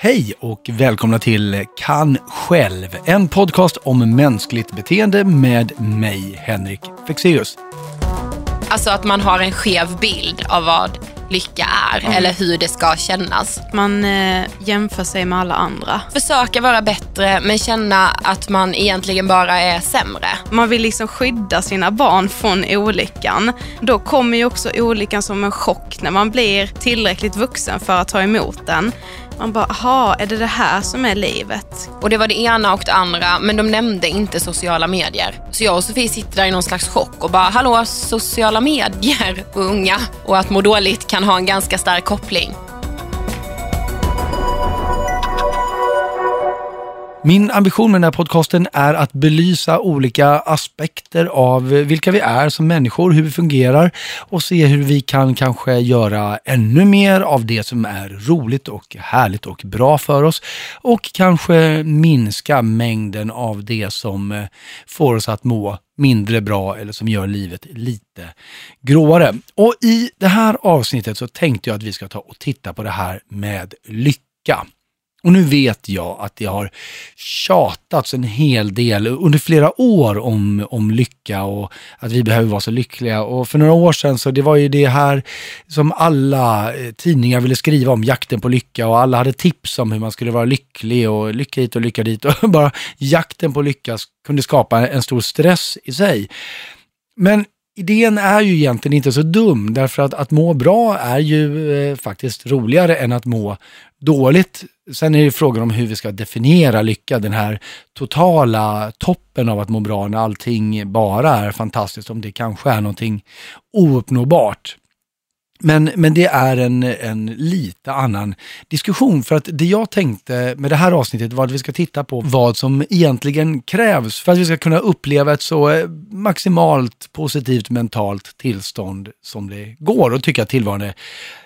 Hej och välkomna till Kan själv, en podcast om mänskligt beteende med mig, Henrik Fexeus. Alltså att man har en skev bild av vad lycka är Mm. eller hur det ska kännas. Man eh, jämför sig med alla andra. Försöka vara bättre men känna att man egentligen bara är sämre. Man vill liksom skydda sina barn från olyckan. Då kommer ju också olyckan som en chock när man blir tillräckligt vuxen för att ta emot den. Man bara, aha, är det det här som är livet? Och det var det ena och det andra men de nämnde inte sociala medier. Så jag och Sofie sitter där i någon slags chock och bara hallå sociala medier och unga och att må dåligt kan ha en ganska stark koppling. Min ambition med den här podcasten är att belysa olika aspekter av vilka vi är som människor, hur vi fungerar och se hur vi kan kanske göra ännu mer av det som är roligt och härligt och bra för oss och kanske minska mängden av det som får oss att må mindre bra eller som gör livet lite gråare. Och i det här avsnittet så tänkte jag att vi ska ta och titta på det här med lycka. Och nu vet jag att det har tjatats en hel del under flera år om, om lycka och att vi behöver vara så lyckliga. Och för några år sedan så det var ju det här som alla eh, tidningar ville skriva om, jakten på lycka och alla hade tips om hur man skulle vara lycklig och lycka hit och lycka dit. Och bara jakten på lycka kunde skapa en stor stress i sig. Men idén är ju egentligen inte så dum, därför att att må bra är ju eh, faktiskt roligare än att må dåligt. Sen är det frågan om hur vi ska definiera lycka, den här totala toppen av att må bra när allting bara är fantastiskt, om det kanske är någonting ouppnåbart. Men, men det är en, en lite annan diskussion. För att det jag tänkte med det här avsnittet var att vi ska titta på vad som egentligen krävs för att vi ska kunna uppleva ett så eh, maximalt positivt mentalt tillstånd som det går och tycka att tillvaron är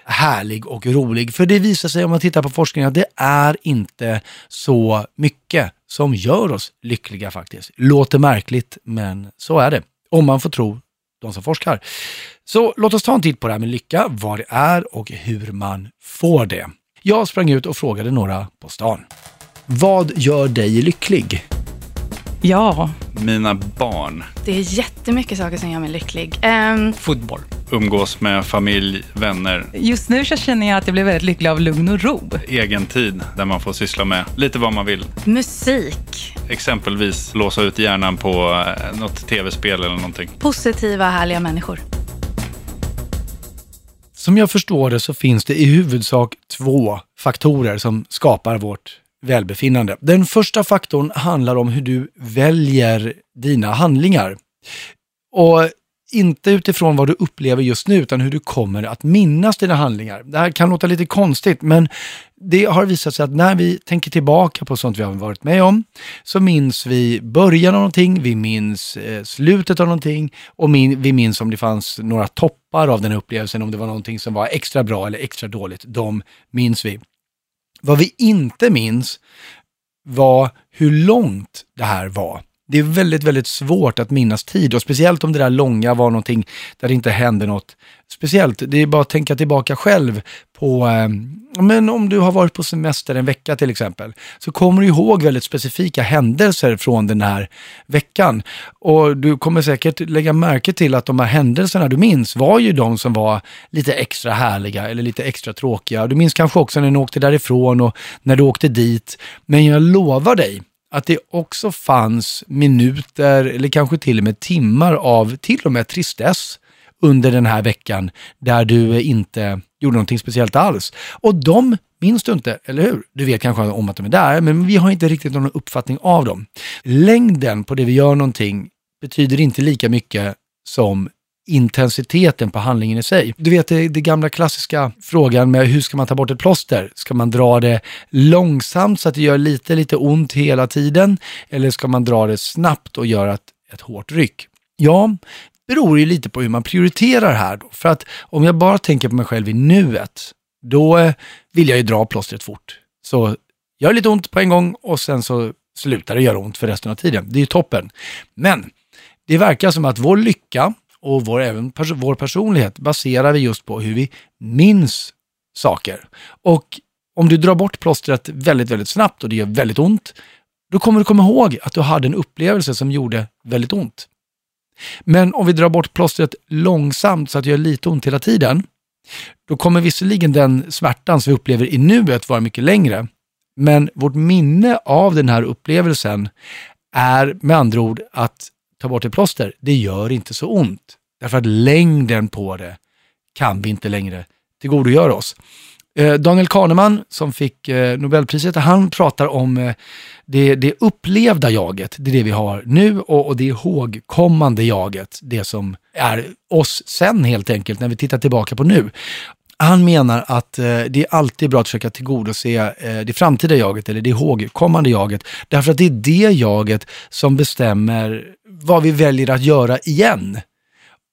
härlig och rolig. För det visar sig om man tittar på forskningen att det är inte så mycket som gör oss lyckliga faktiskt. Låter märkligt, men så är det. Om man får tro de som forskar. Så låt oss ta en titt på det här med lycka, vad det är och hur man får det. Jag sprang ut och frågade några på stan. Vad gör dig lycklig? Ja, Mina barn. Det är jättemycket saker som gör mig lycklig. Ehm, fotboll. Umgås med familj, vänner, Just nu så känner jag att jag blir väldigt lycklig av lugn och ro. egen tid där man får syssla med lite vad man vill. musik. Exempelvis låsa ut hjärnan på eh, något tv-spel eller någonting. Positiva, härliga människor. Som jag förstår det så finns det i huvudsak två faktorer som skapar vårt välbefinnande. Den första faktorn handlar om hur du väljer dina handlingar. Och inte utifrån vad du upplever just nu, utan hur du kommer att minnas dina handlingar. Det här kan låta lite konstigt, men det har visat sig att när vi tänker tillbaka på sånt vi har varit med om, så minns vi början av någonting, vi minns eh, slutet av någonting och min, vi minns om det fanns några toppar av den upplevelsen, om det var någonting som var extra bra eller extra dåligt. De minns vi. Vad vi inte minns var hur långt det här var. Det är väldigt, väldigt svårt att minnas tid och speciellt om det där långa var någonting där det inte hände något speciellt. Det är bara att tänka tillbaka själv på, eh, men om du har varit på semester en vecka till exempel, så kommer du ihåg väldigt specifika händelser från den här veckan. Och du kommer säkert lägga märke till att de här händelserna du minns var ju de som var lite extra härliga eller lite extra tråkiga. Du minns kanske också när du åkte därifrån och när du åkte dit. Men jag lovar dig, att det också fanns minuter eller kanske till och med timmar av till och med tristess under den här veckan där du inte gjorde någonting speciellt alls. Och de minns du inte, eller hur? Du vet kanske om att de är där, men vi har inte riktigt någon uppfattning av dem. Längden på det vi gör någonting betyder inte lika mycket som intensiteten på handlingen i sig. Du vet det, det gamla klassiska frågan med hur ska man ta bort ett plåster? Ska man dra det långsamt så att det gör lite, lite ont hela tiden? Eller ska man dra det snabbt och göra ett, ett hårt ryck? Ja, beror ju lite på hur man prioriterar här då. För att om jag bara tänker på mig själv i nuet, då eh, vill jag ju dra plåstret fort. Så gör lite ont på en gång och sen så slutar det göra ont för resten av tiden. Det är ju toppen. Men det verkar som att vår lycka och vår, även pers- vår personlighet baserar vi just på hur vi minns saker. Och om du drar bort plåstret väldigt, väldigt snabbt och det gör väldigt ont, då kommer du komma ihåg att du hade en upplevelse som gjorde väldigt ont. Men om vi drar bort plåstret långsamt så att det gör lite ont hela tiden, då kommer visserligen den smärtan som vi upplever i nuet vara mycket längre. Men vårt minne av den här upplevelsen är med andra ord att ta bort ett plåster, det gör inte så ont. Därför att längden på det kan vi inte längre tillgodogöra oss. Eh, Daniel Kahneman som fick eh, Nobelpriset, han pratar om eh, det, det upplevda jaget, det är det vi har nu och, och det ihågkommande jaget, det som är oss sen helt enkelt när vi tittar tillbaka på nu. Han menar att eh, det är alltid bra att försöka tillgodose eh, det framtida jaget eller det ihågkommande jaget. Därför att det är det jaget som bestämmer vad vi väljer att göra igen.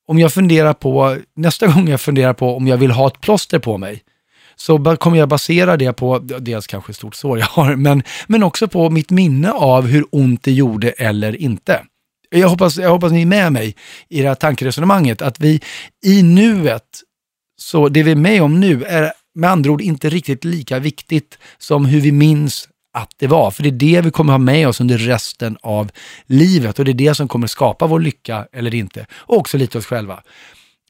Om jag funderar på, nästa gång jag funderar på om jag vill ha ett plåster på mig, så kommer jag basera det på, dels kanske stort sår jag har, men, men också på mitt minne av hur ont det gjorde eller inte. Jag hoppas, jag hoppas ni är med mig i det här tankeresonemanget, att vi i nuet, så det vi är med om nu är med andra ord inte riktigt lika viktigt som hur vi minns att det var. För det är det vi kommer ha med oss under resten av livet och det är det som kommer skapa vår lycka eller inte. Och också lite oss själva.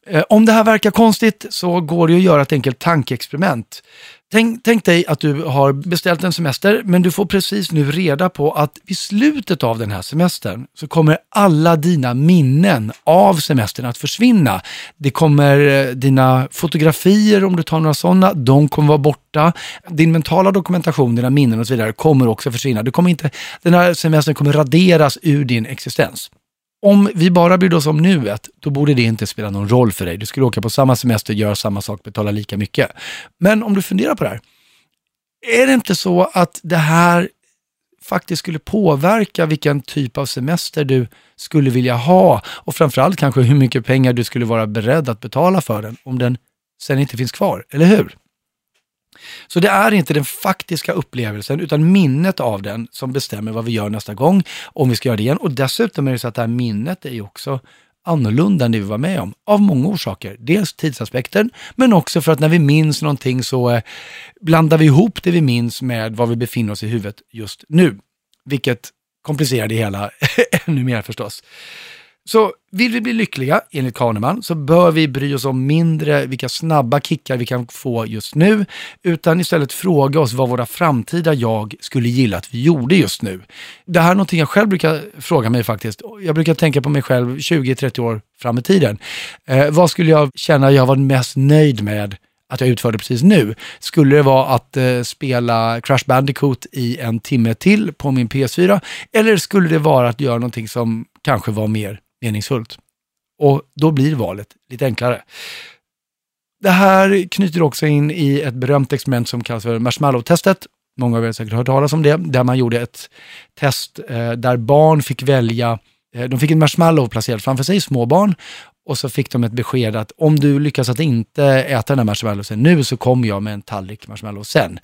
Eh, om det här verkar konstigt så går det att göra ett enkelt tankeexperiment. Tänk, tänk, dig att du har beställt en semester, men du får precis nu reda på att vid slutet av den här semestern så kommer alla dina minnen av semestern att försvinna. Det kommer eh, dina fotografier, om du tar några sådana, de kommer vara borta. Din mentala dokumentation, dina minnen och så vidare kommer också försvinna. Du kommer inte, den här semestern kommer raderas ur din existens. Om vi bara brydde oss om nuet, då borde det inte spela någon roll för dig. Du skulle åka på samma semester, göra samma sak, betala lika mycket. Men om du funderar på det här, är det inte så att det här faktiskt skulle påverka vilken typ av semester du skulle vilja ha och framförallt kanske hur mycket pengar du skulle vara beredd att betala för den om den sen inte finns kvar, eller hur? Så det är inte den faktiska upplevelsen utan minnet av den som bestämmer vad vi gör nästa gång, om vi ska göra det igen. Och dessutom är det så att det här minnet är ju också annorlunda än det vi var med om, av många orsaker. Dels tidsaspekten, men också för att när vi minns någonting så eh, blandar vi ihop det vi minns med var vi befinner oss i huvudet just nu. Vilket komplicerar det hela ännu mer förstås. Så vill vi bli lyckliga, enligt Kahneman, så bör vi bry oss om mindre vilka snabba kickar vi kan få just nu, utan istället fråga oss vad våra framtida jag skulle gilla att vi gjorde just nu. Det här är någonting jag själv brukar fråga mig faktiskt. Jag brukar tänka på mig själv 20-30 år fram i tiden. Eh, vad skulle jag känna jag var mest nöjd med att jag utförde precis nu. Skulle det vara att eh, spela Crash Bandicoot i en timme till på min PS4? Eller skulle det vara att göra någonting som kanske var mer meningsfullt. Och då blir valet lite enklare. Det här knyter också in i ett berömt experiment som kallas för marshmallow-testet. Många av er har säkert hört talas om det, där man gjorde ett test eh, där barn fick välja, eh, de fick en marshmallow placerad framför sig, små barn, och så fick de ett besked att om du lyckas att inte äta den här marshmallowsen nu så kommer jag med en tallrik marshmallow sen.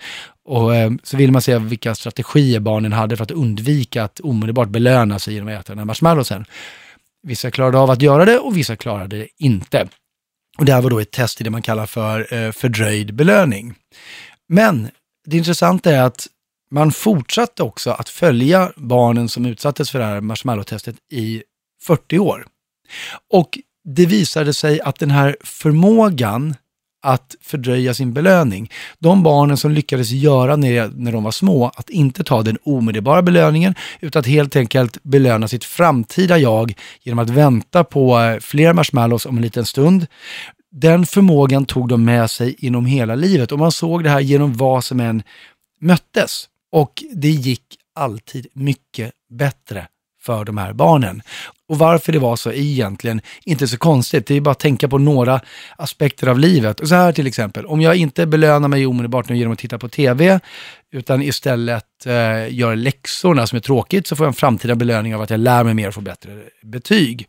Och eh, så vill man se vilka strategier barnen hade för att undvika att omedelbart belöna sig genom att äta den här marshmallowsen. Vissa klarade av att göra det och vissa klarade det inte. Och det här var då ett test i det man kallar för eh, fördröjd belöning. Men det intressanta är att man fortsatte också att följa barnen som utsattes för det här marshmallow-testet i 40 år. Och det visade sig att den här förmågan att fördröja sin belöning. De barnen som lyckades göra när, när de var små, att inte ta den omedelbara belöningen, utan att helt enkelt belöna sitt framtida jag genom att vänta på eh, fler marshmallows om en liten stund. Den förmågan tog de med sig inom hela livet och man såg det här genom vad som än möttes. Och det gick alltid mycket bättre för de här barnen. Och varför det var så är egentligen inte så konstigt. Det är bara att tänka på några aspekter av livet. Så här till exempel, om jag inte belönar mig omedelbart genom att titta på TV, utan istället eh, gör läxorna som är tråkigt, så får jag en framtida belöning av att jag lär mig mer och får bättre betyg.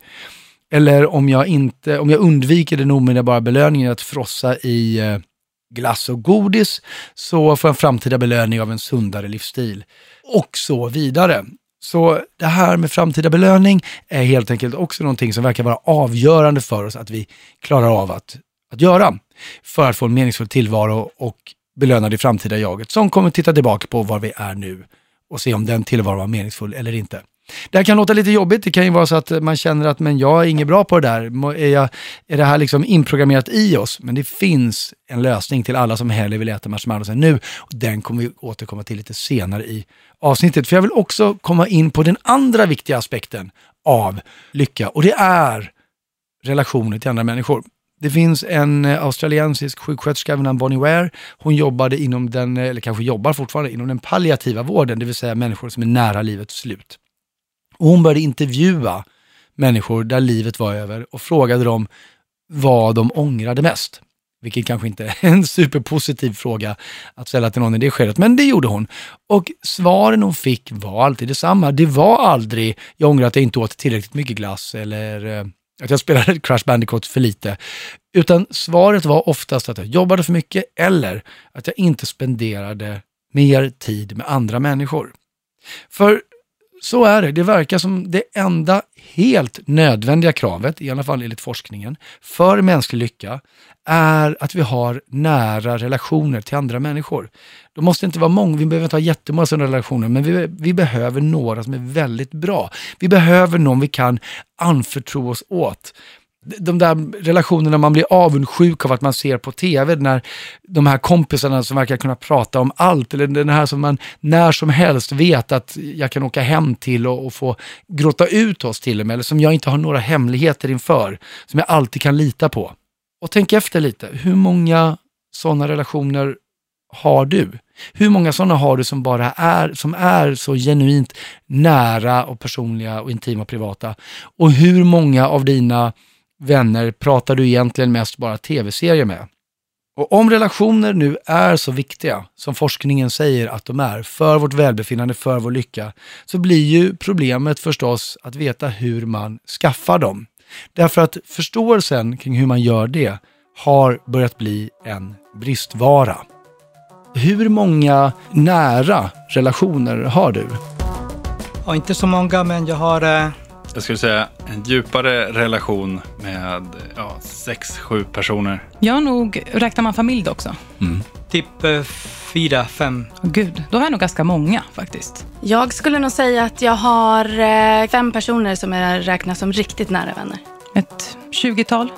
Eller om jag, inte, om jag undviker den omedelbara belöningen att frossa i eh, glass och godis, så får jag en framtida belöning av en sundare livsstil. Och så vidare. Så det här med framtida belöning är helt enkelt också någonting som verkar vara avgörande för oss att vi klarar av att, att göra för att få en meningsfull tillvaro och belöna det framtida jaget som kommer titta tillbaka på var vi är nu och se om den tillvaron var meningsfull eller inte. Det här kan låta lite jobbigt, det kan ju vara så att man känner att men jag är inget bra på det där. Är, jag, är det här liksom inprogrammerat i oss? Men det finns en lösning till alla som hellre vill äta marshmallows än nu. Och den kommer vi återkomma till lite senare i avsnittet. För jag vill också komma in på den andra viktiga aspekten av lycka och det är relationer till andra människor. Det finns en eh, australiensisk sjuksköterska vid namn Bonnie Ware. Hon jobbade inom den, eh, eller kanske jobbar fortfarande, inom den palliativa vården, det vill säga människor som är nära livets slut. Och hon började intervjua människor där livet var över och frågade dem vad de ångrade mest. Vilket kanske inte är en superpositiv fråga att ställa till någon i det skedet, men det gjorde hon. Och svaren hon fick var alltid detsamma. Det var aldrig, jag ångrar att jag inte åt tillräckligt mycket glass eller eh, att jag spelade Crash Bandicoot för lite. Utan svaret var oftast att jag jobbade för mycket eller att jag inte spenderade mer tid med andra människor. För så är det. Det verkar som det enda helt nödvändiga kravet, i alla fall enligt forskningen, för mänsklig lycka är att vi har nära relationer till andra människor. De måste inte vara många, vi behöver inte ha jättemånga sådana relationer, men vi, vi behöver några som är väldigt bra. Vi behöver någon vi kan anförtro oss åt de där relationerna man blir avundsjuk av att man ser på tv, när de här kompisarna som verkar kunna prata om allt, eller den här som man när som helst vet att jag kan åka hem till och, och få gråta ut oss till och med, eller som jag inte har några hemligheter inför, som jag alltid kan lita på. Och tänk efter lite, hur många sådana relationer har du? Hur många sådana har du som bara är, som är så genuint nära och personliga och intima och privata? Och hur många av dina vänner pratar du egentligen mest bara tv-serier med? Och om relationer nu är så viktiga som forskningen säger att de är för vårt välbefinnande, för vår lycka, så blir ju problemet förstås att veta hur man skaffar dem. Därför att förståelsen kring hur man gör det har börjat bli en bristvara. Hur många nära relationer har du? Ja, inte så många, men jag har... Eh, jag skulle säga en djupare relation med ja, sex, sju personer. Jag nog, räknar man familj då också? typ eh, fyra, fem. Åh, Gud, då har jag nog ganska många faktiskt. Jag skulle nog säga att jag har eh, fem personer som jag räknar som riktigt nära vänner. Ett 20-tal.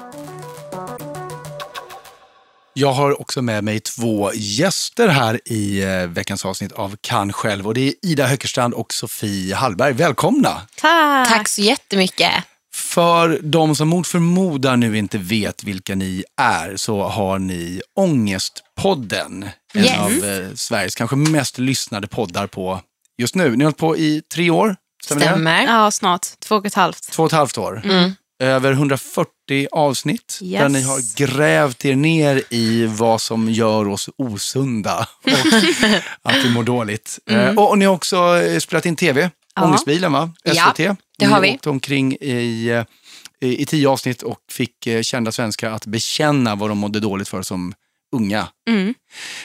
Jag har också med mig två gäster här i eh, veckans avsnitt av Kan själv och det är Ida Höckerstrand och Sofie Hallberg. Välkomna! Tack! Tack så jättemycket. För de som mot förmodan nu inte vet vilka ni är så har ni Ångestpodden. En Yes. av eh, Sveriges kanske mest lyssnade poddar på just nu. Ni har hållit på i tre år, stämmer? Stämmer. Ja, snart. Två och ett halvt. Två och ett halvt år. Mm. Över 140 avsnitt där Yes. ni har grävt er ner i vad som gör oss osunda och att vi mår dåligt. Eh, och, och ni har också eh, spelat in tv, Ja. Ångestbilen va? Ja, SVT. det ni har vi. åkte omkring i, eh, i, i tio avsnitt och fick kända svenskar att bekänna vad de mådde dåligt för som unga. Mm.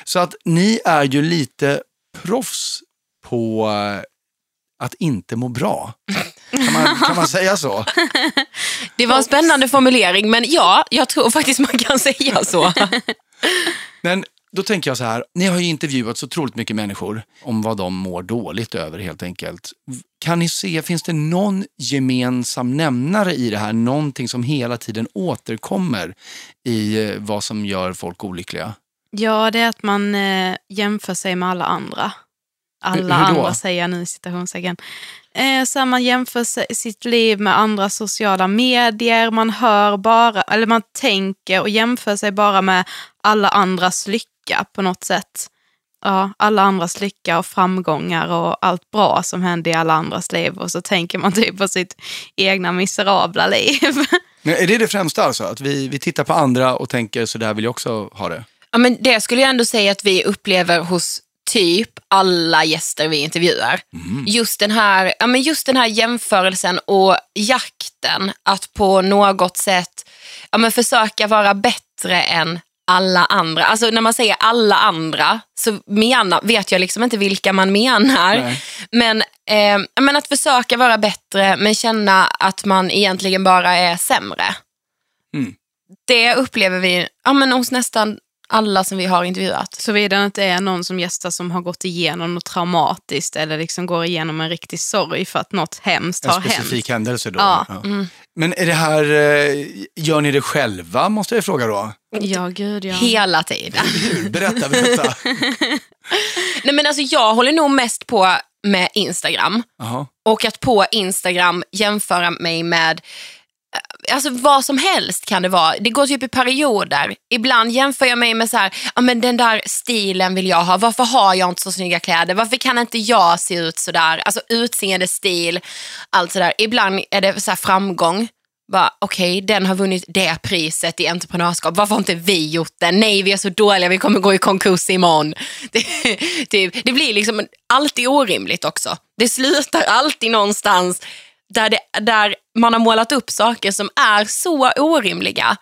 Så att ni är ju lite proffs på att inte må bra. Kan man, kan man säga så? Det var en spännande formulering, men ja, jag tror faktiskt man kan säga så. Men då tänker jag så här, ni har ju intervjuat så otroligt mycket människor om vad de mår dåligt över helt enkelt. Kan ni se, finns det någon gemensam nämnare i det här? Någonting som hela tiden återkommer i eh, vad som gör folk olyckliga? Ja, det är att man eh, jämför sig med alla andra. Alla andra säger jag nu i citationstecken. Eh, så man jämför sitt liv med andra sociala medier, man hör bara, eller man tänker och jämför sig bara med alla andras lycka på något sätt. Ja, alla andras lycka och framgångar och allt bra som händer i alla andras liv och så tänker man typ på sitt egna miserabla liv. Men är det det främsta alltså? Att vi, vi tittar på andra och tänker så där vill jag också ha det? Ja, men det skulle jag ändå säga att vi upplever hos typ alla gäster vi intervjuar. Just, den här, ja, men just den här jämförelsen och jakten att på något sätt ja, men försöka vara bättre än alla andra. Alltså när man säger alla andra så menar, vet jag liksom inte vilka man menar. Nej. Men, eh, men att försöka vara bättre men känna att man egentligen bara är sämre. Mm. Det upplever vi ja, men hos nästan Alla som vi har intervjuat. Såvida det inte är någon som gästar som har gått igenom något traumatiskt eller liksom går igenom en riktig sorg för att något hemskt En har specifik hänt. händelse då. Ja. Mm. Men är det här, eh, gör ni det själva måste jag fråga då? Ja, gud ja. Hela tiden. Berätta, berätta. Nej, men alltså, jag håller nog mest på med Instagram. Jaha. Och att på Instagram jämföra mig med eh, Alltså vad som helst kan det vara. Det går typ i perioder. Ibland jämför jag mig med så här, ja men den där stilen vill jag ha. Varför har jag inte så snygga kläder? Varför kan inte jag se ut så där? Alltså utseende, stil, allt sådär. Ibland är det så här framgång. Bara, Okej, den har vunnit det priset i entreprenörskap. Varför har inte vi gjort det? Nej, vi är så dåliga, vi kommer gå i konkurs imorgon. Det, typ, det blir liksom alltid orimligt också. Det slutar alltid någonstans där, det, där man har målat upp saker som är så orimliga.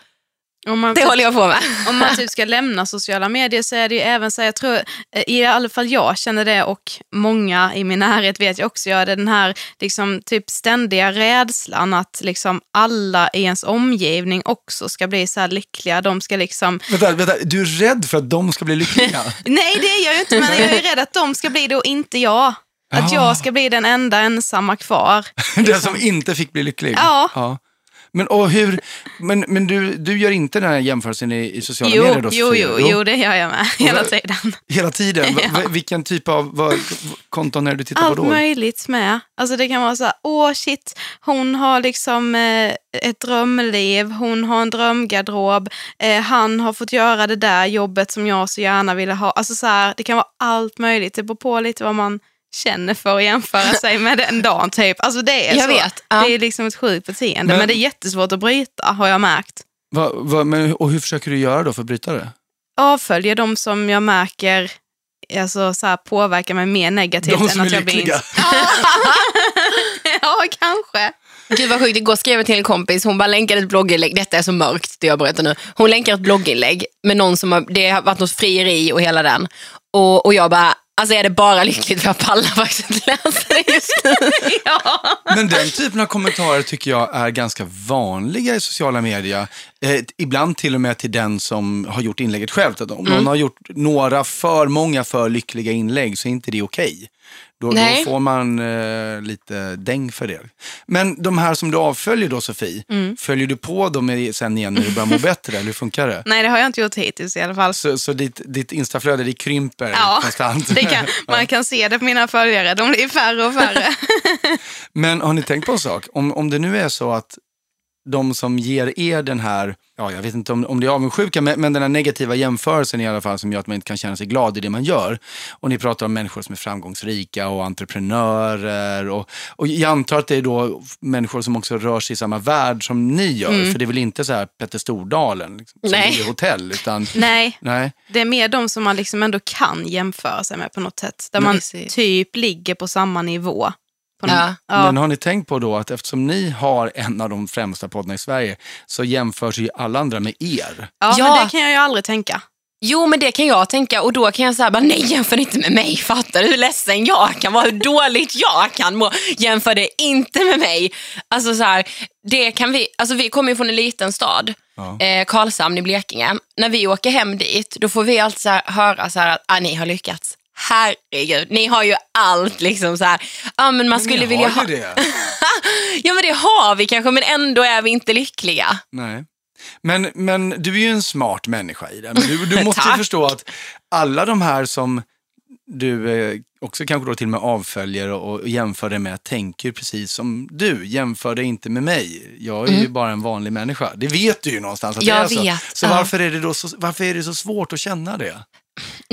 Om man Det typ- håller jag på med. Om man typ ska lämna sociala medier så är det ju även så, jag tror, eh, i alla fall jag känner det och många i min närhet vet jag också gör det, den här liksom typ ständiga rädslan att liksom alla i ens omgivning också ska bli så här lyckliga. De ska liksom, Vänta, vänta, du är rädd för att de ska bli lyckliga? nej det är jag ju inte, men jag är rädd att de ska bli det och inte jag. Att Ja. jag ska bli den enda ensamma kvar. Den som inte fick bli lycklig? Ja. Men, och hur, men, men du, du gör inte den här jämförelsen i, i sociala Jo, medier? Då, jo, jo, jo, det gör jag med hela tiden. Hela tiden? Va- va- Vilken typ av vad, konton är du tittar Allt på då? möjligt med. Alltså det kan vara så här, åh shit, hon har liksom eh, ett drömliv, hon har en drömgarderob, eh, han har fått göra det där jobbet som jag så gärna ville ha. Alltså så här, det kan vara allt möjligt, det beror på lite vad man känner för att jämföra sig med den dagen typ. Alltså det är Jag så. vet, ja. Det är liksom ett sjukt beteende, men, Men- det är jättesvårt att bryta har jag märkt. Va, va, men, och hur försöker du göra då för att bryta det? Avföljer de som jag märker alltså, så här, påverkar mig mer negativt De än som att jag blir lyckliga. ja, kanske. Gud vad sjukt, igår skrev jag till en kompis, hon bara länkade ett blogginlägg, detta är så mörkt det jag berättar nu. Hon länkar ett blogginlägg med någon som har, det har varit något frieri och hela den. Och, och jag bara, alltså är det bara lyckligt för jag pallar faktiskt inte läsa det just nu. ja. Men den typen av kommentarer tycker jag är ganska vanliga i sociala medier. Eh, ibland till och med till den som har gjort inlägget själv. Att om Mm. någon har gjort några för många för lyckliga inlägg så är inte det okej. Då, då får man eh, lite däng för det. Men de här som du avföljer då Sofie, Mm. följer du på dem i- sen igen när du börjar må bättre? Eller hur funkar det? Nej, det har jag inte gjort hittills i alla fall. Så, så ditt, ditt instaflöde det krymper Ja, konstant? Kan, man kan se det på mina följare, de blir färre och färre. Men har ni tänkt på en sak? Om, om det nu är så att de som ger er den här, ja jag vet inte om, om det är avundsjuka, men, men den här negativa jämförelsen i alla fall som gör att man inte kan känna sig glad i det man gör. Och ni pratar om människor som är framgångsrika och entreprenörer och, och jag antar att det är då människor som också rör sig i samma värld som ni gör. För det är väl inte så här Petter Stordalen liksom, som Nej. bor i hotell, utan Nej, nej. det är mer de som man liksom ändå kan jämföra sig med på något sätt. Där Men- man Precis. typ ligger på samma nivå. Ja. ja. Men har ni tänkt på då att eftersom ni har en av de främsta poddarna i Sverige så jämförs ju alla andra med er. ja, Ja. men det kan jag ju aldrig tänka. Jo, men det kan jag tänka och då kan jag säga bara nej, jämför inte med mig. Fattar du hur ledsen jag kan vara, hur dåligt jag kan må? Jämför det inte med mig. Alltså så här, det kan vi, alltså vi kommer ju från en liten stad, Ja. eh, Karlshamn i Blekinge. När vi åker hem dit, då får vi alltid så här, höra så här att ah, ni har lyckats. Herregud, ni har ju allt liksom så här. Ja, men man skulle vilja ha... det. Ja, men det har vi kanske, men ändå är vi inte lyckliga. Nej. Men, men du är ju en smart människa i det. Men du, du måste ju förstå att alla de här som du eh, också kanske då till och med avföljer och, och jämför dig med tänker precis som du. Jämför dig inte med mig. Jag är ju bara en vanlig människa. Det vet du ju någonstans att Mm. Jag det är så. vet, Så ja. varför är det då så, varför är det så svårt att känna det?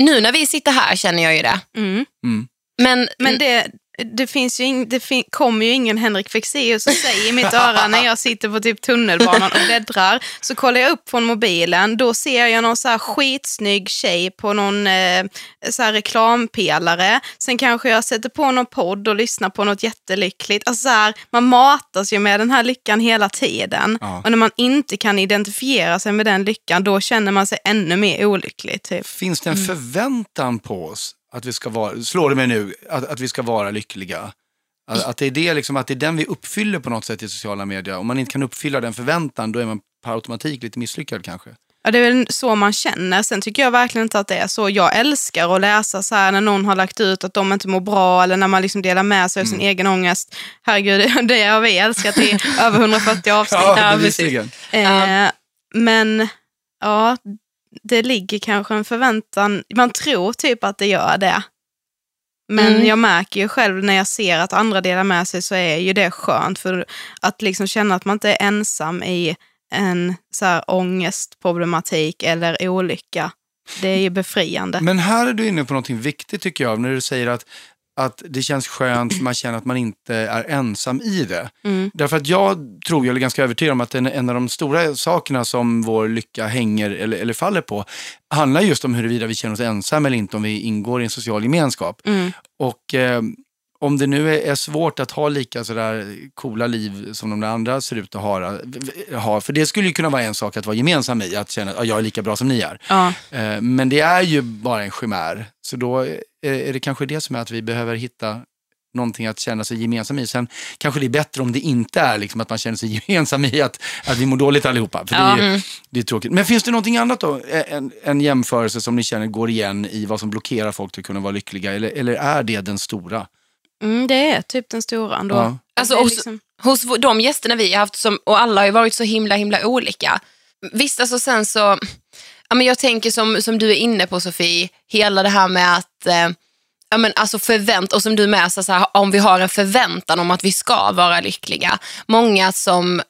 Nu när vi sitter här känner jag ju det. Mm. Mm. Men, Men det, det, finns ju ing, det fin, kommer ju ingen Henrik Fexeus och säger i mitt öra när jag sitter på typ tunnelbanan och bläddrar. Så kollar jag upp från mobilen, då ser jag någon så här skitsnygg tjej på någon eh, så här reklampelare. Sen kanske jag sätter på någon podd och lyssnar på något jättelyckligt. Alltså så här, man matas ju med den här lyckan hela tiden. Ja. Och när man inte kan identifiera sig med den lyckan, då känner man sig ännu mer olycklig. Typ. Finns det en förväntan på oss att vi ska vara, slår det mig nu, att, att vi ska vara lyckliga? Att, att, det är det, liksom, att det är den vi uppfyller på något sätt i sociala medier. Om man inte kan uppfylla den förväntan, då är man per automatik lite misslyckad kanske. Ja, det är väl så man känner. Sen tycker jag verkligen inte att det är så. Jag älskar att läsa så här när någon har lagt ut att de inte mår bra eller när man liksom delar med sig av sin egen ångest. Herregud, det har vi älskat i över 140 avsnitt. Ja, Ja, bevisligen. Eh, men ja, det ligger kanske en förväntan. Man tror typ att det gör det. Men Mm. jag märker ju själv när jag ser att andra delar med sig så är ju det skönt. För att liksom känna att man inte är ensam i en så här ångestproblematik eller olycka. Det är ju befriande. Men här är du inne på någonting viktigt tycker jag, när du säger att, att det känns skönt, man känner att man inte är ensam i det. Mm. Därför att jag tror, jag är ganska övertygad om att en, en av de stora sakerna som vår lycka hänger eller, eller faller på, handlar just om huruvida vi känner oss ensamma eller inte, om vi ingår i en social gemenskap. Mm. Och eh, om det nu är, svårt att ha lika sådär coola liv som de andra ser ut att ha, för det skulle ju kunna vara en sak att vara gemensam i, att känna att jag är lika bra som ni är. Ja. Eh, Men det är ju bara en chimär. Så då är det kanske det som är att vi behöver hitta någonting att känna sig gemensam i. Sen kanske det är bättre om det inte är liksom att man känner sig gemensam i att, att vi mår dåligt allihopa. För det, är, ju- det är tråkigt. Men finns det någonting annat då? En, en jämförelse som ni känner går igen i vad som blockerar folk till att kunna vara lyckliga? Eller, eller är det den stora? Mm, det är typ den stora ändå. Ja. Alltså, och- liksom- hos de gästerna vi har haft, som, och alla har ju varit så himla himla olika. Visst, alltså sen så, ja, men jag tänker som, som du är inne på Sofie, hela det här med att eh, Ja, men alltså förvänt och som du med, så så här, om vi har en förväntan om att vi ska vara lyckliga. Många som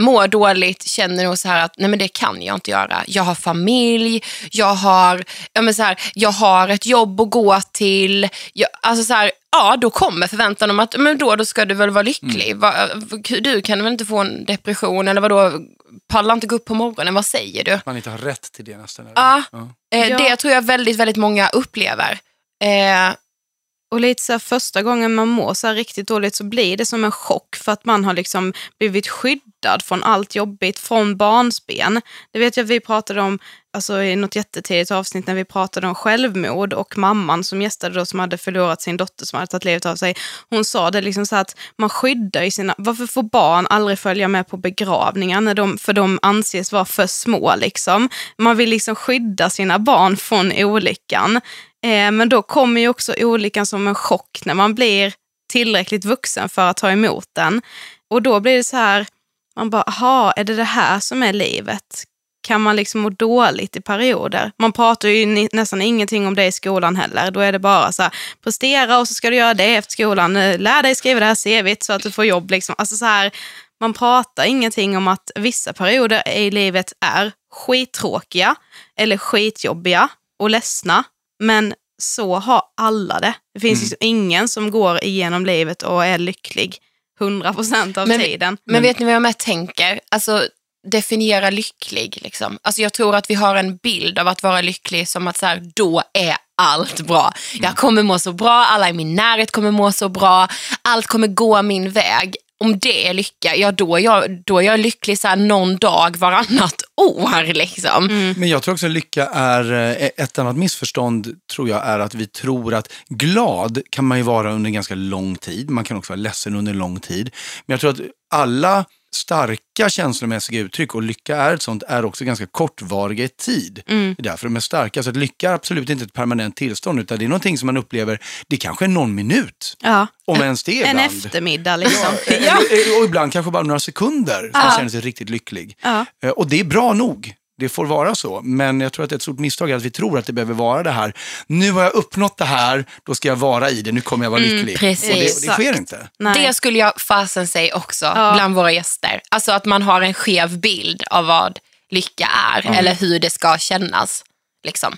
mår dåligt känner nog så här att nej men det kan jag inte göra. Jag har familj, jag har, ja men så här, jag har ett jobb att gå till. Jag, alltså så här, ja, då kommer förväntan om att men då, då ska du väl vara lycklig. Va, du kan väl inte få en depression eller vadå, pallar inte gå upp på morgonen, vad säger du? Man inte har rätt till det nästan. Ja, Ja. eh, Ja. det tror jag väldigt, väldigt många upplever. Eh, och lite så här, första gången man mår så här riktigt dåligt så blir det som en chock för att man har liksom blivit skyddad från allt jobbigt från barnsben. Det vet jag vi pratade om alltså, i något jättetidigt avsnitt när vi pratade om självmord och mamman som gästade då som hade förlorat sin dotter som hade tagit livet av sig. Hon sa det liksom så här att man skyddar ju sina, varför får barn aldrig följa med på begravningar när de, för de anses vara för små liksom. Man vill liksom skydda sina barn från olyckan. Eh, men då kommer ju också olyckan som en chock när man blir tillräckligt vuxen för att ta emot den. Och då blir det så här, man bara, aha, är det det här som är livet? Kan man liksom må dåligt i perioder? Man pratar ju nästan ingenting om det i skolan heller. Då är det bara så här, prestera och så ska du göra det efter skolan. Eh, lär dig skriva det här CVt så att du får jobb. Liksom. Alltså så här, man pratar ingenting om att vissa perioder i livet är skittråkiga eller skitjobbiga och ledsna. Men så har alla det. Det finns liksom ingen som går igenom livet och är lycklig 100% av Men- tiden. Men vet ni vad jag med tänker? Alltså, definiera lycklig. Liksom. Alltså, jag tror att vi har en bild av att vara lycklig som att så här, då är allt bra. Jag kommer må så bra, alla i min närhet kommer må så bra, allt kommer gå min väg. Om det är lycka, ja då är jag, då är jag lycklig så här, någon dag varannat år. Liksom. Men jag tror också att lycka är, eh, ett annat missförstånd tror jag är att vi tror att glad kan man ju vara under ganska lång tid. Man kan också vara ledsen under lång tid. Men jag tror att alla starka känslomässiga uttryck och lycka är ett sånt är också ganska kortvariga i tid. Det är därför de är starka. Så att lycka är absolut inte ett permanent tillstånd utan det är någonting som man upplever, det kanske är någon minut. Ja. Om ens det En ibland. eftermiddag liksom. Ja, eh, Och ibland kanske bara några sekunder som man känner sig riktigt lycklig. Ja. Eh, Och det är bra nog. Det får vara så. Men jag tror att det är ett stort misstag att vi tror att det behöver vara det här. Nu har jag uppnått det här, då ska jag vara i det. Nu kommer jag vara lycklig. precis. Och det, och det sker inte. Nej. Det skulle jag fasen säga också Ja. bland våra gäster. Alltså att man har en skev bild av vad lycka är eller hur det ska kännas. Liksom.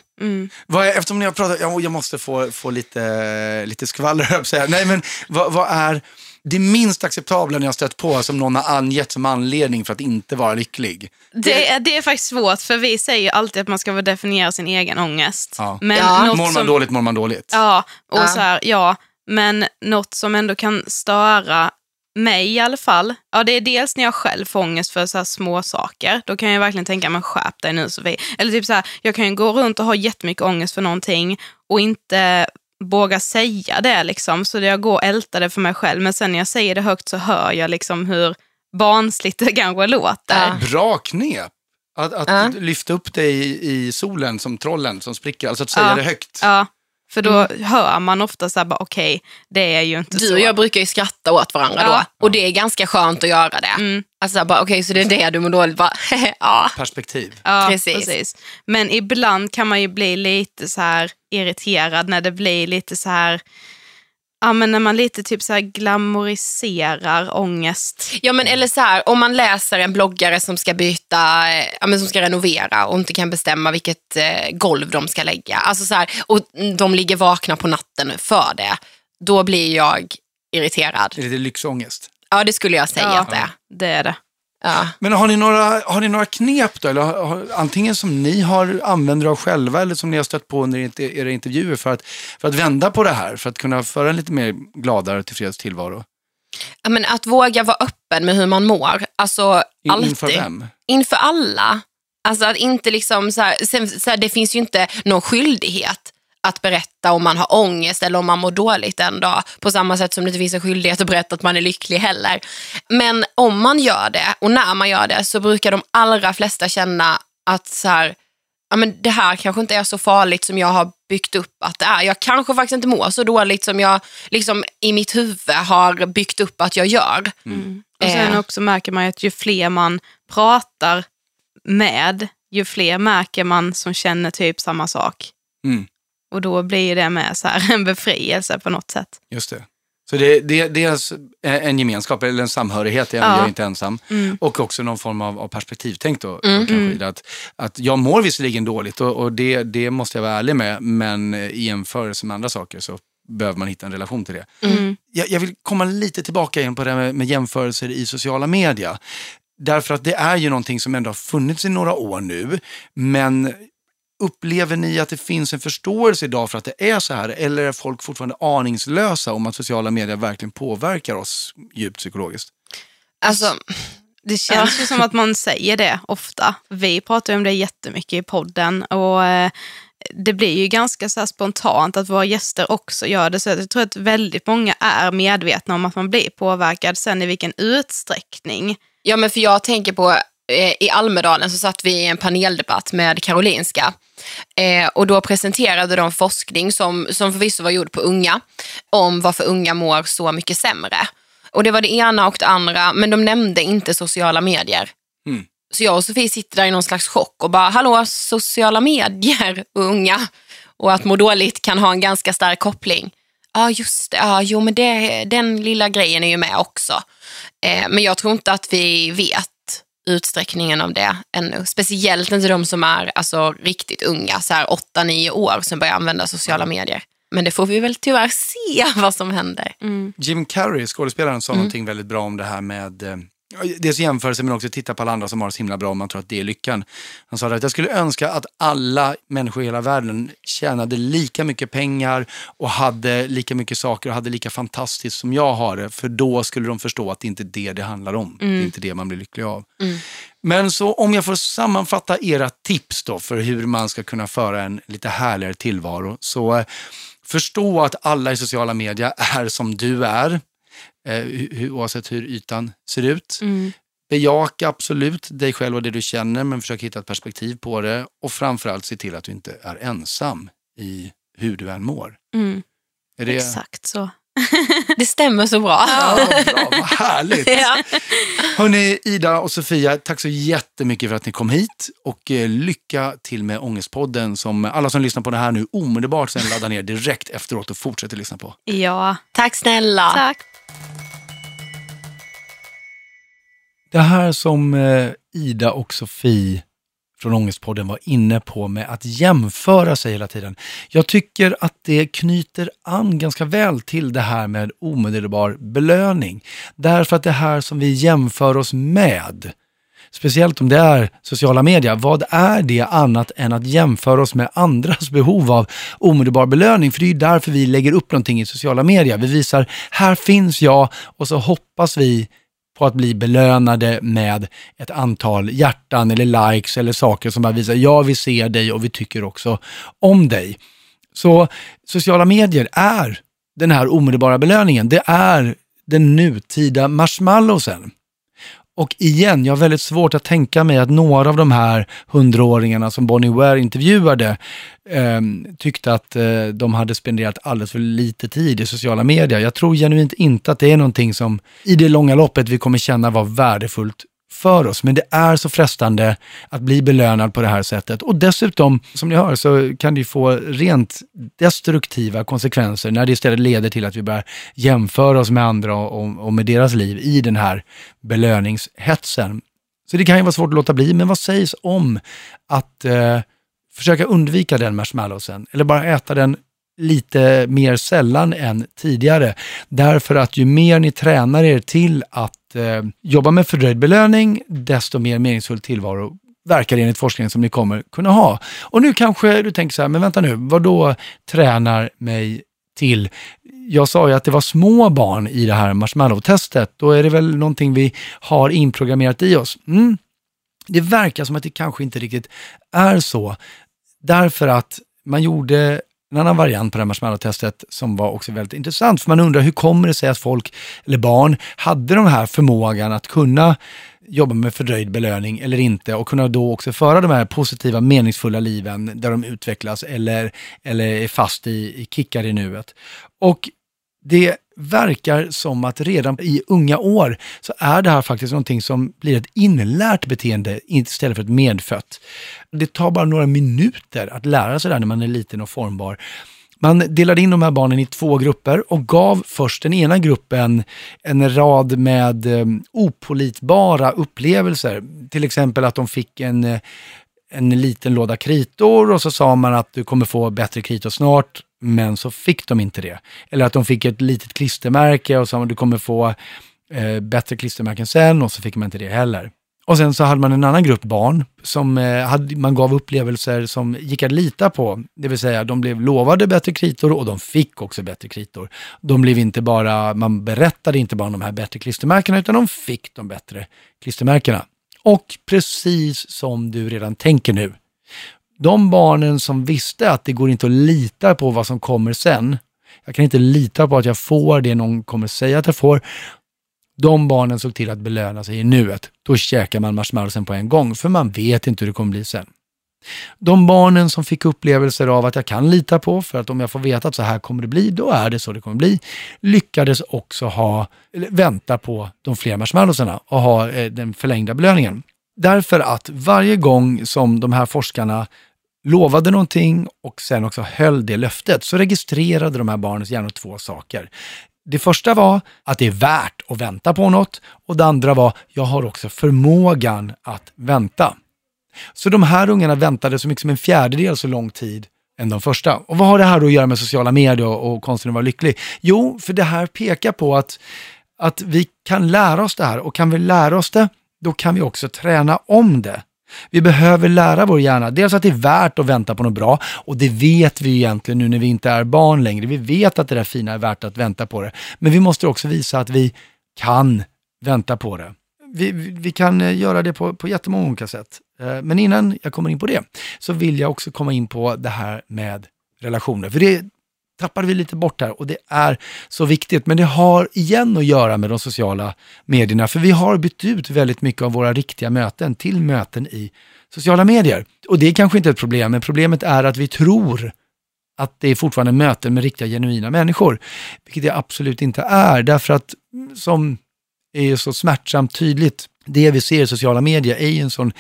Vad är, eftersom ni har pratat, jag, jag måste få, få lite, lite skvaller. Nej, men vad, vad är det minst acceptabla ni har stött på som någon har angett som anledning för att inte vara lycklig? Det, är, det är faktiskt svårt för vi säger ju alltid att man ska definiera sin egen ångest. Ja. Men Ja. något Mår man som, dåligt, mår man dåligt. Ja, och Ja. så här, ja, men något som ändå kan störa mig i alla fall. Ja, det är dels när jag själv får ångest för så här små saker. Då kan jag verkligen tänka, men skärp dig nu Sofie. Eller typ så här, jag kan ju gå runt och ha jättemycket ångest för någonting och inte våga säga det liksom. Så jag går och ältar det för mig själv. Men sen när jag säger det högt så hör jag liksom hur barnsligt det kanske låter. Bra knep. Att, att Ja. lyfta upp i, i solen som trollen som spricker, alltså att säga Ja. det högt. Ja, för då hör man ofta så här, okej, det är ju inte Du så. och jag brukar ju skratta åt varandra Ja. då. Och det är ganska skönt att göra det. Mm. Alltså bara, okej, så det är det du mår dåligt. Bara, ja. Perspektiv. Ja, Precis. precis. Men ibland kan man ju bli lite så här irriterad när det blir lite så här, ja men när man lite typ så här glamoriserar ångest. Ja men eller så här, om man läser en bloggare som ska byta, eh, ja, men som ska renovera och inte kan bestämma vilket eh, golv de ska lägga. Alltså så här, och de ligger vakna på natten för det. Då blir jag irriterad. Det är lite lyxångest. Ja det skulle jag säga Ja. att det är. Det är det. Ja. Men har ni några, har ni några knep då? Eller har, antingen som ni har använder av själva eller som ni har stött på under era intervjuer för att, för att vända på det här, för att kunna föra en lite mer gladare och tillfreds tillvaro? Ja, men att våga vara öppen med hur man mår. Alltså In, alltid. inför vem? inför alla. Alltså att inte liksom så här, sen, så här, det finns ju inte någon skyldighet att berätta om man har ångest eller om man mår dåligt en dag. På samma sätt som det inte finns en skyldighet att berätta att man är lycklig heller. Men om man gör det och när man gör det så brukar de allra flesta känna att så här, ja, men det här kanske inte är så farligt som jag har byggt upp att det är. Jag kanske faktiskt inte mår så dåligt som jag liksom, i mitt huvud har byggt upp att jag gör. Och sen Eh. också märker man att ju fler man pratar med, ju fler märker man som känner typ samma sak. Mm. Och då blir det med så här en befrielse på något sätt. Just det. Så det, det, är alltså en gemenskap eller en samhörighet, jag, Ja. är inte ensam. Mm. Och också någon form av, av perspektivtänk då, då kanske, det att, att jag mår visserligen dåligt och, och det, det måste jag vara ärlig med, men i jämförelse med andra saker så behöver man hitta en relation till det. Mm. Jag, jag vill komma lite tillbaka igen på det här med, med jämförelser i sociala medier. Därför att det är ju någonting som ändå har funnits i några år nu, men upplever ni att det finns en förståelse idag för att det är så här, eller är folk fortfarande aningslösa om att sociala medier verkligen påverkar oss djupt psykologiskt? Alltså, Det känns ju som att man säger det ofta. Vi pratar ju om det jättemycket i podden och eh, det blir ju ganska så här spontant att våra gäster också gör det. Så jag tror att väldigt många är medvetna om att man blir påverkad. Sen i vilken utsträckning. Ja, men för jag tänker på, i Almedalen så satt vi i en paneldebatt med Karolinska. Eh, och då presenterade de forskning som, som förvisso var gjord på unga, om varför unga mår så mycket sämre. Och det var det ena och det andra, men de nämnde inte sociala medier. Mm. Så jag och Sofie sitter där i någon slags chock och bara, hallå, sociala medier och unga. Och att må dåligt kan ha en ganska stark koppling. Ja, just det. Ja, jo, men det, den lilla grejen är ju med också. Eh, men jag tror inte att vi vet utsträckningen av det ännu. Speciellt inte de som är alltså, riktigt unga, så här 8-9 år, som börjar använda sociala medier. Men det får vi väl tyvärr se vad som händer. Jim Carrey, skådespelaren, sa någonting väldigt bra om det här med eh, Dels jämförelse men också titta på alla andra som har det så himla bra och man tror att det är lyckan. Han sa att jag skulle önska att alla människor i hela världen tjänade lika mycket pengar och hade lika mycket saker och hade lika fantastiskt som jag har det. För då skulle de förstå att det inte är det det handlar om. Det är inte det man blir lycklig av. Men så om jag får sammanfatta era tips då för hur man ska kunna föra en lite härligare tillvaro. Så eh, förstå att alla i sociala medier är som du är, eh, oavsett hur ytan ser ut. Bejaka absolut dig själv och det du känner, men försök hitta ett perspektiv på det. Och framförallt se till att du inte är ensam i hur du än mår. Mm. Är det... Exakt så. Det stämmer så bra. Ja, vad bra, vad härligt. Ja. Hörni, Ida och Sofia, tack så jättemycket för att ni kom hit och eh, lycka till med Ångestpodden som alla som lyssnar på det här nu omedelbart sen laddar ner direkt efteråt och fortsätter lyssna på. Ja, Tack snälla. tack. Det här som eh, Ida och Sofie från Ångestpodden var inne på med att jämföra sig hela tiden. Jag tycker att det knyter an ganska väl till det här med omedelbar belöning. Därför att det här som vi jämför oss med, speciellt om det är sociala medier, vad är det annat än att jämföra oss med andras behov av omedelbar belöning? För det är ju därför vi lägger upp någonting i sociala medier. Vi visar, här finns jag och så hoppas vi på att bli belönade med ett antal hjärtan eller likes eller saker som bara visar, ja vi ser dig och vi tycker också om dig. Så sociala medier är den här omedelbara belöningen. Det är den nutida marshmallowsen. Och igen, jag har väldigt svårt att tänka mig att några av de här hundraåringarna som Bonnie Ware intervjuade eh, tyckte att eh, de hade spenderat alldeles för lite tid i sociala medier. Jag tror genuint inte att det är någonting som i det långa loppet vi kommer känna var värdefullt för oss. Men det är så frestande att bli belönad på det här sättet. Och dessutom, som ni hör, så kan det ju få rent destruktiva konsekvenser när det istället leder till att vi börjar jämföra oss med andra och, och med deras liv i den här belöningshetsen. Så det kan ju vara svårt att låta bli, men vad sägs om att eh, försöka undvika den marshmallowsen eller bara äta den lite mer sällan än tidigare. Därför att ju mer ni tränar er till att eh, jobba med fördröjd belöning, desto mer meningsfull tillvaro verkar enligt forskningen som ni kommer kunna ha. Och nu kanske du tänker så här, men vänta nu, vad då tränar mig till? Jag sa ju att det var små barn i det här marshmallow-testet. Då är det väl någonting vi har inprogrammerat i oss. Mm. Det verkar som att det kanske inte riktigt är så. Därför att man gjorde en annan variant på det här marshmallow-testet som var också väldigt intressant. För man undrar hur kommer det sig att folk, eller barn, hade den här förmågan att kunna jobba med fördröjd belöning eller inte och kunna då också föra de här positiva meningsfulla liven där de utvecklas eller, eller är fast i, i kickar i nuet. Och det verkar som att redan i unga år så är det här faktiskt någonting som blir ett inlärt beteende istället för ett medfött. Det tar bara några minuter att lära sig det här när man är liten och formbar. Man delade in de här barnen i två grupper och gav först den ena gruppen en rad med eh, opolitbara upplevelser. Till exempel att de fick en, eh, en liten låda kritor och så sa man att du kommer få bättre kritor snart men så fick de inte det. Eller att de fick ett litet klistermärke och sa att du kommer få eh, bättre klistermärken sen och så fick man inte det heller. Och sen så hade man en annan grupp barn som eh, hade, man gav upplevelser som gick att lita på. Det vill säga de blev lovade bättre kritor och de fick också bättre kritor. De blev inte bara, man berättade inte bara om de här bättre klistermärkena utan de fick de bättre klistermärkena. Och precis som du redan tänker nu, de barnen som visste att det går inte att lita på vad som kommer sen, jag kan inte lita på att jag får det någon kommer säga att jag får, de barnen såg till att belöna sig i nuet. Då käkar man marshmallowsen på en gång, för man vet inte hur det kommer bli sen. De barnen som fick upplevelser av att jag kan lita på, för att om jag får veta att så här kommer det bli, då är det så det kommer bli, lyckades också ha, eller vänta på de fler marshmallowsarna och ha eh, den förlängda belöningen. Därför att varje gång som de här forskarna lovade någonting och sen också höll det löftet så registrerade de här barnens hjärnor två saker. Det första var att det är värt att vänta på något och det andra var jag har också förmågan att vänta. Så de här ungarna väntade så mycket som en fjärdedel så lång tid än de första. Och vad har det här då att göra med sociala medier och, och konsten att vara lycklig? Jo, för det här pekar på att, att vi kan lära oss det här och kan vi lära oss det, då kan vi också träna om det. Vi behöver lära vår hjärna, dels att det är värt att vänta på något bra och det vet vi egentligen nu när vi inte är barn längre. Vi vet att det där fina är värt att vänta på det. Men vi måste också visa att vi kan vänta på det. Vi, vi kan eh, göra det på, på jättemånga olika sätt. Eh, men innan jag kommer in på det så vill jag också komma in på det här med relationer. För det tappade vi lite bort här och det är så viktigt. Men det har igen att göra med de sociala medierna, för vi har bytt ut väldigt mycket av våra riktiga möten till möten i sociala medier. Och det är kanske inte ett problem, men problemet är att vi tror att det är fortfarande möten med riktiga genuina människor, vilket det absolut inte är, därför att mm, som är så smärtsamt tydligt, det vi ser i sociala medier är ju en sån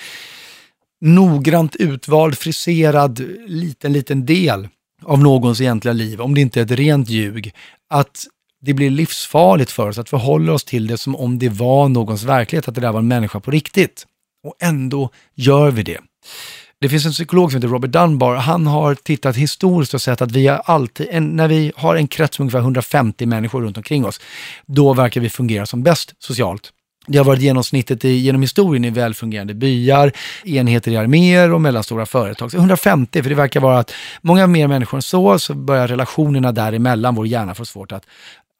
noggrant utvald, friserad, liten, liten del av någons egentliga liv, om det inte är ett rent ljug, att det blir livsfarligt för oss att förhålla oss till det som om det var någons verklighet, att det där var en människa på riktigt. Och ändå gör vi det. Det finns en psykolog som heter Robert Dunbar. Han har tittat historiskt och sett att vi har alltid, en, när vi har en krets med ungefär 150 människor runt omkring oss, då verkar vi fungera som bäst socialt. Det har varit genomsnittet i, genom historien i välfungerande byar, enheter i arméer och mellanstora företag. Så 150, för det verkar vara att många mer människor än så, så börjar relationerna däremellan, vår hjärna får svårt att,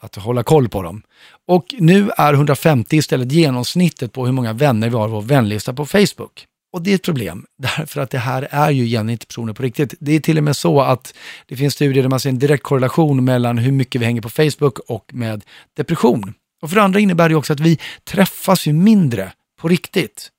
att hålla koll på dem. Och nu är 150 istället genomsnittet på hur många vänner vi har på vår vänlista på Facebook. Och det är ett problem, därför att det här är ju egentligen inte personer på riktigt. Det är till och med så att det finns studier där man ser en direkt korrelation mellan hur mycket vi hänger på Facebook och med depression. Och för det andra innebär det också att vi träffas ju mindre på riktigt.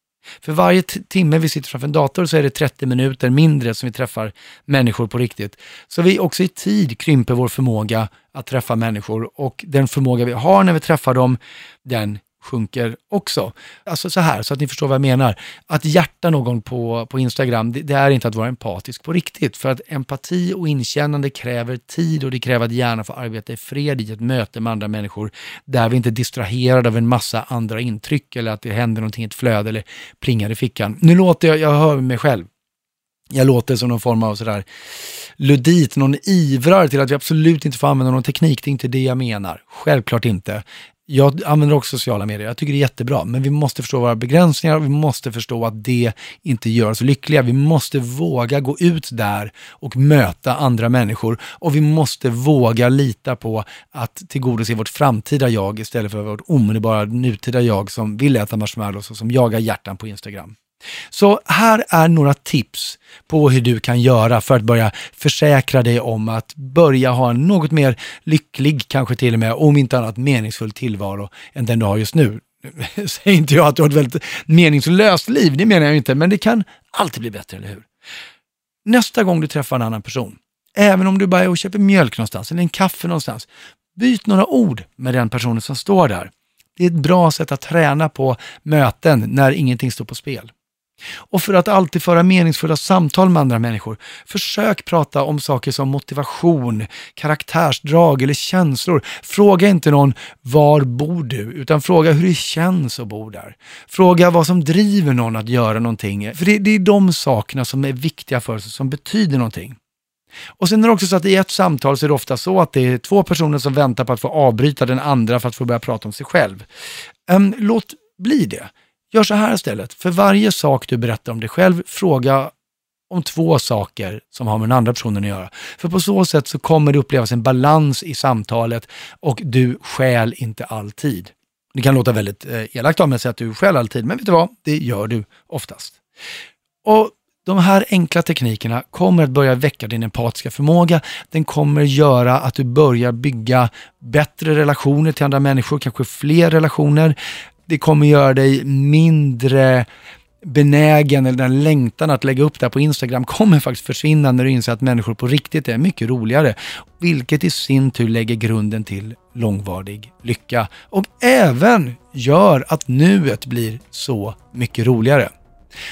För varje timme vi sitter framför en dator så är det 30 minuter mindre som vi träffar människor på riktigt. Så vi också i tid krymper vår förmåga att träffa människor och den förmåga vi har när vi träffar dem, den sjunker också. Alltså så här, så att ni förstår vad jag menar. Att hjärta någon på, på Instagram, det, det är inte att vara empatisk på riktigt. För att empati och inkännande kräver tid och det kräver att hjärnan får arbeta i fred i ett möte med andra människor där vi inte är distraherade av en massa andra intryck eller att det händer någonting i ett flöde eller plingar i fickan. Nu låter jag, jag hör mig själv. Jag låter som någon form av sådär ludit, någon ivrar till att vi absolut inte får använda någon teknik. Det är inte det jag menar. Självklart inte. Jag använder också sociala medier, jag tycker det är jättebra, men vi måste förstå våra begränsningar och vi måste förstå att det inte gör oss lyckliga. Vi måste våga gå ut där och möta andra människor och vi måste våga lita på att tillgodose vårt framtida jag istället för vårt omedelbara nutida jag som vill äta marshmallows och som jagar hjärtan på Instagram. Så här är några tips på hur du kan göra för att börja försäkra dig om att börja ha en något mer lycklig, kanske till och med, om inte annat meningsfull tillvaro än den du har just nu. Säger inte jag att du har ett väldigt meningslöst liv, det menar jag inte, men det kan alltid bli bättre, eller hur? Nästa gång du träffar en annan person, även om du bara är och köper mjölk någonstans eller en kaffe någonstans, byt några ord med den personen som står där. Det är ett bra sätt att träna på möten när ingenting står på spel. Och för att alltid föra meningsfulla samtal med andra människor, försök prata om saker som motivation, karaktärsdrag eller känslor. Fråga inte någon var bor du, utan fråga hur det känns att bo där. Fråga vad som driver någon att göra någonting. För det, det är de sakerna som är viktiga för oss, som betyder någonting. Och sen är det också så att i ett samtal så är det ofta så att det är två personer som väntar på att få avbryta den andra för att få börja prata om sig själv. Um, låt bli det. Gör så här istället. För varje sak du berättar om dig själv, fråga om två saker som har med den andra personen att göra. För på så sätt så kommer det upplevas en balans i samtalet och du skäl inte alltid. Det kan låta väldigt eh, elakt av mig att säga att du skäl alltid, men vet du vad? Det gör du oftast. Och de här enkla teknikerna kommer att börja väcka din empatiska förmåga. Den kommer göra att du börjar bygga bättre relationer till andra människor, kanske fler relationer det kommer göra dig mindre benägen eller den längtan att lägga upp det här på Instagram kommer faktiskt försvinna när du inser att människor på riktigt är mycket roligare. Vilket i sin tur lägger grunden till långvarig lycka och även gör att nuet blir så mycket roligare.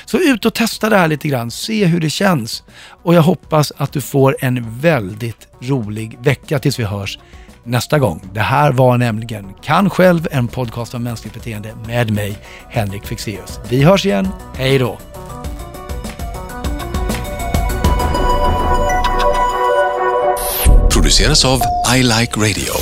Så ut och testa det här lite grann, se hur det känns och jag hoppas att du får en väldigt rolig vecka tills vi hörs nästa gång. Det här var nämligen Kan själv, en podcast om mänskligt beteende med mig, Henrik Fexeus. Vi hörs igen, hej då! Produceras av I Like Radio.